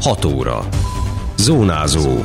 6 óra. Zónázó.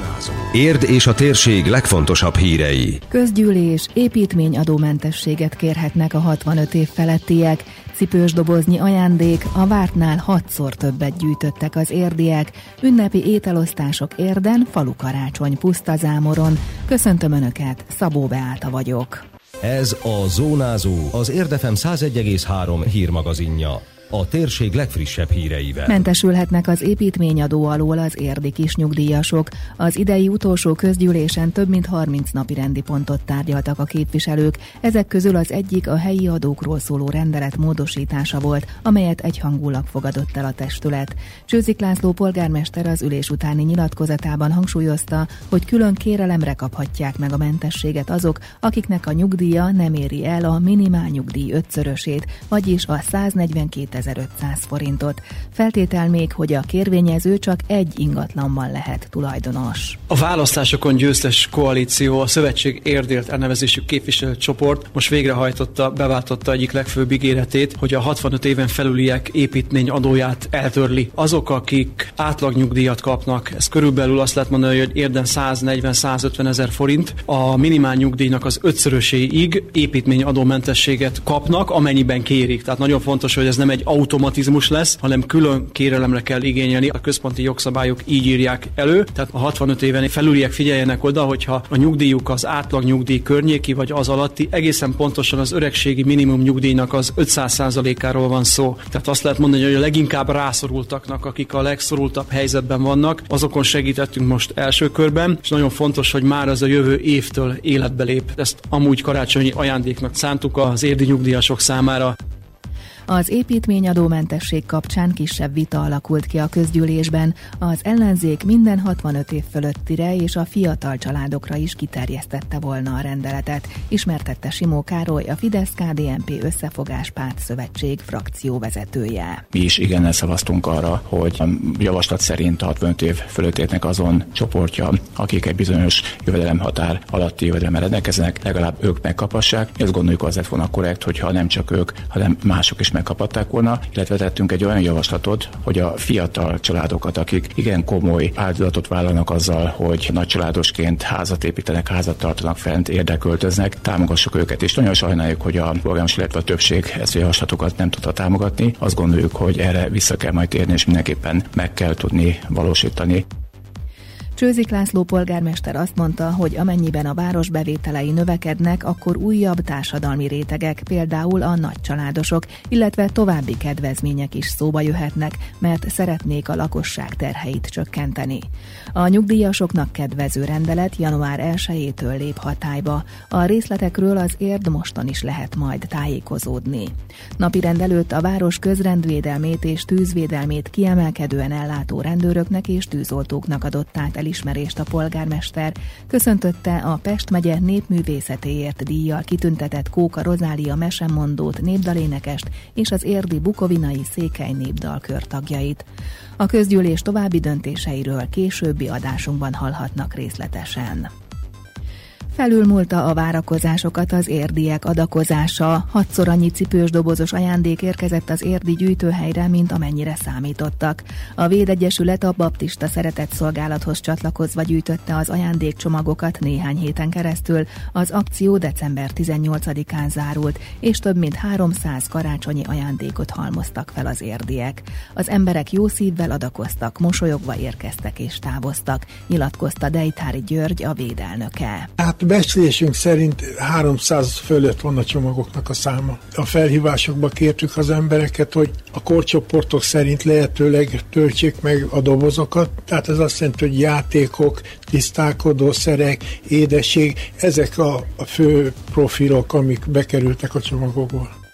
Érd és a térség legfontosabb hírei. Közgyűlés, építményadómentességet kérhetnek a 65 év felettiek, cipős doboznyi ajándék, a vártnál hatszor többet gyűjtöttek az érdiek, ünnepi ételosztások érden, falukarácsony pusztazámoron. Köszöntöm Önöket, Szabó Beáta vagyok. Ez a Zónázó, az Érdefem 101,3 hírmagazinja a térség legfrissebb híreivel. Mentesülhetnek az építményadó alól az érdi kis nyugdíjasok. Az idei utolsó közgyűlésen több mint 30 napi rendi pontot tárgyaltak a képviselők. Ezek közül az egyik a helyi adókról szóló rendelet módosítása volt, amelyet egyhangulag fogadott el a testület. Csőzik László polgármester az ülés utáni nyilatkozatában hangsúlyozta, hogy külön kérelemre kaphatják meg a mentességet azok, akiknek a nyugdíja nem éri el a minimál nyugdíj ötszörösét, vagyis a 142 2500 forintot. Feltétel még, hogy a kérvényező csak egy ingatlanban lehet tulajdonos. A választásokon győztes koalíció, a Szövetség Érdélt elnevezésű képviselőcsoport most végrehajtotta, beváltotta egyik legfőbb ígéretét, hogy a 65 éven felüliek építmény adóját eltörli. Azok, akik átlagnyugdíjat kapnak, ez körülbelül azt lehet mondani, hogy érdem 140-150 ezer forint, a minimál nyugdíjnak az ötszöröséig építmény adómentességet kapnak, amennyiben kérik. Tehát nagyon fontos, hogy ez nem egy automatizmus lesz, hanem külön kérelemre kell igényelni. A központi jogszabályok így írják elő. Tehát a 65 éven felüliek figyeljenek oda, hogyha a nyugdíjuk az átlag nyugdíj környéki vagy az alatti, egészen pontosan az öregségi minimum nyugdíjnak az 500%-áról van szó. Tehát azt lehet mondani, hogy a leginkább rászorultaknak, akik a legszorultabb helyzetben vannak, azokon segítettünk most első körben, és nagyon fontos, hogy már az a jövő évtől életbe lép. Ezt amúgy karácsonyi ajándéknak szántuk az érdi nyugdíjasok számára. Az építményadómentesség kapcsán kisebb vita alakult ki a közgyűlésben. Az ellenzék minden 65 év fölöttire és a fiatal családokra is kiterjesztette volna a rendeletet, ismertette Simó Károly, a Fidesz-KDNP összefogás párt szövetség frakcióvezetője. Mi is igennel szavaztunk arra, hogy a javaslat szerint a 65 év fölöttétnek azon csoportja, akik egy bizonyos jövedelemhatár alatti jövedelemmel rendelkeznek, legalább ők megkapassák. Ezt gondoljuk az lett volna korrekt, hogyha nem csak ők, hanem mások is megkaphatták volna, illetve tettünk egy olyan javaslatot, hogy a fiatal családokat, akik igen komoly áldozatot vállalnak azzal, hogy nagy családosként házat építenek, házat tartanak fent, érdeköltöznek, támogassuk őket. És nagyon sajnáljuk, hogy a polgármester, illetve a többség ezt a javaslatokat nem tudta támogatni. Azt gondoljuk, hogy erre vissza kell majd térni, és mindenképpen meg kell tudni valósítani. Csőzik László polgármester azt mondta, hogy amennyiben a város bevételei növekednek, akkor újabb társadalmi rétegek, például a nagycsaládosok, illetve további kedvezmények is szóba jöhetnek, mert szeretnék a lakosság terheit csökkenteni. A nyugdíjasoknak kedvező rendelet január 1-től lép hatályba. A részletekről az érd mostan is lehet majd tájékozódni. Napi rendelőtt a város közrendvédelmét és tűzvédelmét kiemelkedően ellátó rendőröknek és tűzoltóknak adott át elismerést a polgármester, köszöntötte a Pest megye népművészetéért díjjal kitüntetett Kóka Rozália mesemondót, népdalénekest és az érdi bukovinai székely népdalkör tagjait. A közgyűlés további döntéseiről későbbi adásunkban hallhatnak részletesen. Felülmúlta a várakozásokat az érdiek adakozása. Hatszor annyi cipős dobozos ajándék érkezett az érdi gyűjtőhelyre, mint amennyire számítottak. A Védegyesület a baptista szeretett szolgálathoz csatlakozva gyűjtötte az ajándékcsomagokat néhány héten keresztül. Az akció december 18-án zárult, és több mint 300 karácsonyi ajándékot halmoztak fel az érdiek. Az emberek jó szívvel adakoztak, mosolyogva érkeztek és távoztak, nyilatkozta Dejtári György, a védelnöke. Hát becslésünk szerint 300 fölött van a csomagoknak a száma. A felhívásokba kértük az embereket, hogy a korcsoportok szerint lehetőleg töltsék meg a dobozokat, tehát ez azt jelenti, hogy játékok, tisztálkodószerek, édesség, ezek a, a fő profilok, amik bekerültek a csomagokból.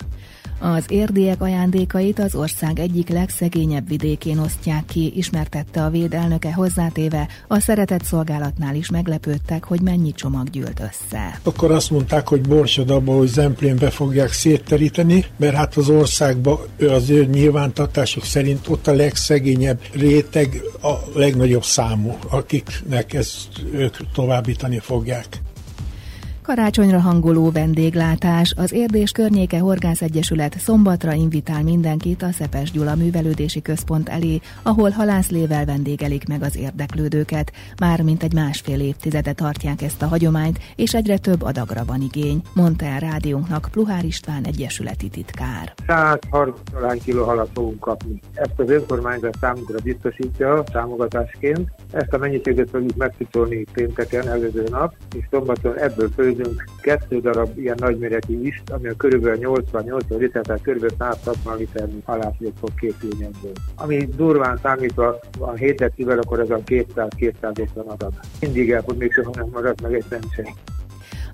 Az érdiek ajándékait az ország egyik legszegényebb vidékén osztják ki, ismertette a véd hozzátéve, a szeretett szolgálatnál is meglepődtek, hogy mennyi csomag gyűlt össze. Akkor azt mondták, hogy Borsodabból, hogy Zemplénbe fogják szétteríteni, mert hát az országban az ő nyilvántartások szerint ott a legszegényebb réteg, a legnagyobb számú, akiknek ezt ők továbbítani fogják. Karácsonyra hangoló vendéglátás. Az Érdés Környéke Horgász Egyesület szombatra invitál mindenkit a Szepes Gyula Művelődési Központ elé, ahol halászlével vendégelik meg az érdeklődőket. Már mint egy másfél évtizede tartják ezt a hagyományt, és egyre több adagra van igény, mondta el rádiónknak Pluhár István Egyesületi titkár. 130 kiló halat fogunk kapni. Ezt az önkormányzat számunkra biztosítja támogatásként. Ezt a mennyiséget fogjuk megszítolni pénteken előző nap, és szombaton ebből főzünk kettő darab ilyen nagyméretű is, ami a körülbelül 80-80 liter, tehát körülbelül 160 liter halászlét fog készülni ebből. Ami durván számítva a 7 decivel, akkor ez a 200-250 adag. Mindig el, hogy még soha nem maradt meg egy sem.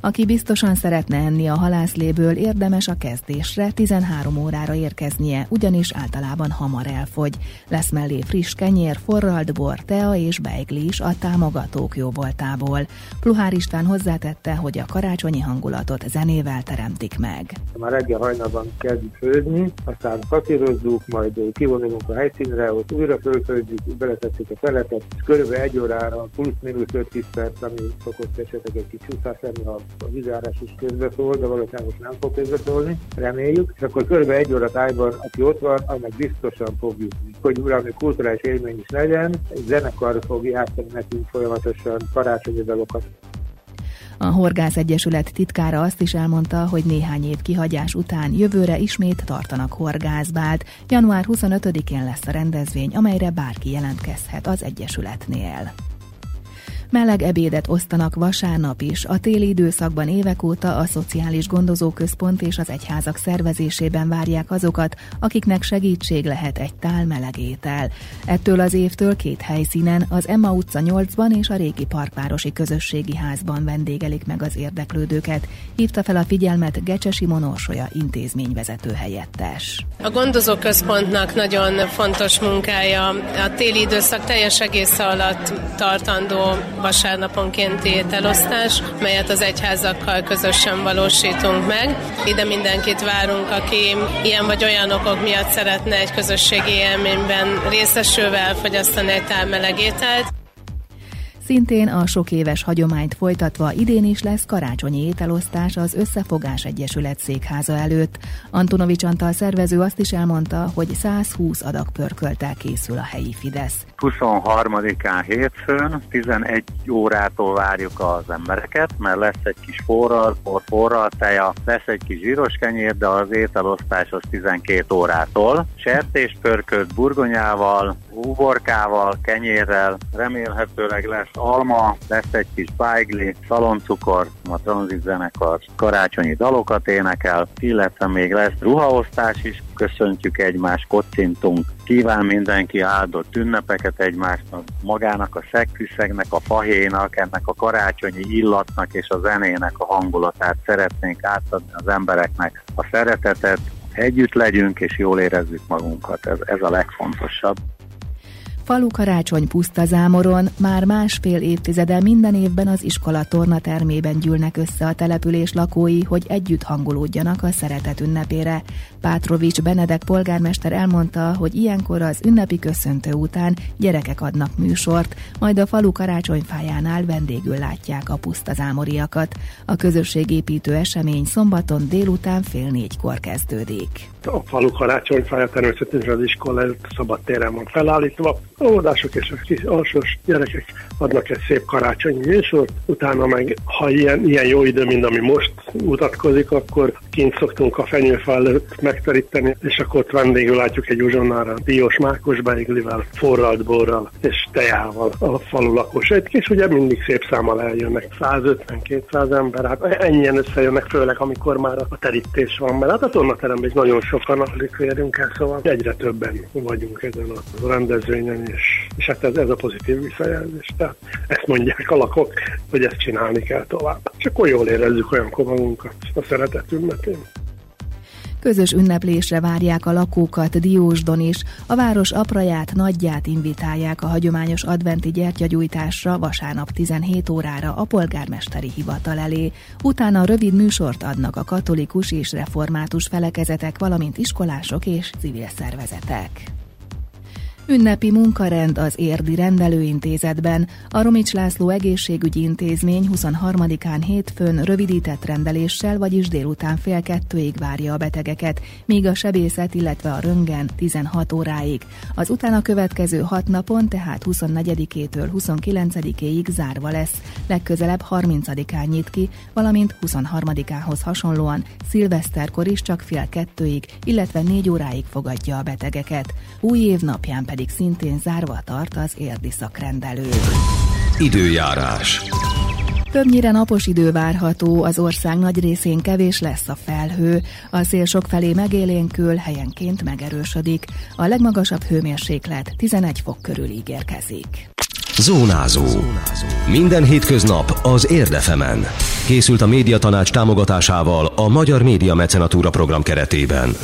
Aki biztosan szeretne enni a halászléből, érdemes a kezdésre 13 órára érkeznie, ugyanis általában hamar elfogy. Lesz mellé friss kenyér, forralt bor, tea és beigli is a támogatók jóvoltából. Pluhár István hozzátette, hogy a karácsonyi hangulatot zenével teremtik meg. Már reggel hajnalban kezdjük főzni, aztán patírozzuk, majd kivonulunk a helyszínre, ott újra fölfőzzük, beletesszük a feletet, és körülbelül egy órára plusz-minusz 5-10 perc, ami szokott esetleg egy kis csúszás lenni, ha a vizárás is közbeszól, de valószínűleg most nem fog közbeszólni, reméljük, és akkor kb. egy óra tájban, aki ott van, annak biztosan fog jutni. Hogy valami kulturális élmény is legyen, egy zenekar fog játszani nekünk folyamatosan karácsonyi dalokat. A Horgász Egyesület titkára azt is elmondta, hogy néhány év kihagyás után jövőre ismét tartanak horgászbált. Január 25-én lesz a rendezvény, amelyre bárki jelentkezhet az Egyesületnél. Meleg ebédet osztanak vasárnap is. A téli időszakban évek óta a Szociális Gondozóközpont és az egyházak szervezésében várják azokat, akiknek segítség lehet egy tál meleg étel. Ettől az évtől két helyszínen, az Emma utca 8-ban és a régi parkvárosi közösségi házban vendégelik meg az érdeklődőket, hívta fel a figyelmet Gecsesi Monorsolya intézményvezető helyettes. A gondozóközpontnak nagyon fontos munkája a téli időszak teljes egész alatt tartandó vasárnaponkénti ételosztás, melyet az egyházakkal közösen valósítunk meg. Ide mindenkit várunk, aki ilyen vagy olyan okok miatt szeretne egy közösségi élményben részesülve elfogyasztani egy tálmeleg ételt. Szintén a sok éves hagyományt folytatva idén is lesz karácsonyi ételosztás az Összefogás Egyesület székháza előtt. Antonovics Antal szervező azt is elmondta, hogy 120 adag pörköltel készül a helyi Fidesz. 23-án hétfőn 11 órától várjuk az embereket, mert lesz egy kis forral, forral teja, lesz egy kis zsíros kenyér, de az ételosztás az 12 órától. Sertéspörkölt burgonyával, uborkával, kenyérrel, remélhetőleg lesz alma, lesz egy kis bájgli, szaloncukor, a tranzit zenekar karácsonyi dalokat énekel, illetve még lesz ruhaosztás is, köszöntjük egymást, kocintunk, kíván mindenki áldott ünnepeket egymásnak, magának a szegküszegnek, a fahénak, ennek a karácsonyi illatnak és a zenének a hangulatát szeretnénk átadni az embereknek, a szeretetet, együtt legyünk és jól érezzük magunkat, ez, ez a legfontosabb. Falu karácsony puszta zámoron már másfél évtizede minden évben az iskola torna termében gyűlnek össze a település lakói, hogy együtt hangolódjanak a szeretet ünnepére. Pátrovics Benedek polgármester elmondta, hogy ilyenkor az ünnepi köszöntő után gyerekek adnak műsort, majd a falu karácsonyfájánál vendégül látják a pusztazámoriakat. A közösségépítő esemény szombaton délután fél négykor kezdődik. A falu karácsonyfája természetesen az iskola előtt szabad téren van felállítva. A óvodások és a kis alsós gyerekek adnak egy szép karácsonyi műsort, utána meg, ha ilyen, ilyen jó idő, mint ami most mutatkozik, akkor kint szoktunk a fenyőfa előtt megteríteni, és akkor ott vendégül látjuk egy uzsonnára diós mákos beiglivel, forralt borral és tejával a falu lakosait, és ugye mindig szép számmal eljönnek, 150-200 ember, hát ennyien összejönnek, főleg amikor már a terítés van, mert hát a tornateremben is nagyon sokan alig érünk el, szóval egyre többen vagyunk ezen a rendezvényen, és, és hát ez, ez a pozitív visszajelzés. Tehát ezt mondják a lakok, hogy ezt csinálni kell tovább. És akkor jól érezzük olyankor magunkat a szeretet ünnepén. Közös ünneplésre várják a lakókat Diósdon is. A város apraját, nagyját invitálják a hagyományos adventi gyertyagyújtásra vasárnap 17 órára a polgármesteri hivatal elé. Utána rövid műsort adnak a katolikus és református felekezetek, valamint iskolások és civil szervezetek. Ünnepi munkarend az Érdi Rendelőintézetben. A Romics László Egészségügyi Intézmény 23-án hétfőn rövidített rendeléssel, vagyis délután fél kettőig várja a betegeket, míg a sebészet, illetve a röngen 16 óráig. Az utána következő hat napon, tehát 24-től 29-éig zárva lesz. Legközelebb 30-án nyit ki, valamint 23-ához hasonlóan szilveszterkor is csak fél kettőig, illetve négy óráig fogadja a betegeket. Új év napján pedig pedig szintén zárva tart az érdi szakrendelő. Időjárás. Többnyire napos idő várható, az ország nagy részén kevés lesz a felhő, a szél sokfelé megélénkül, helyenként megerősödik. A legmagasabb hőmérséklet 11 fok körül ígérkezik. Zónázó. Minden hétköznap az Érdefemen. Készült a médiatanács támogatásával a Magyar Média Mecenatúra program keretében.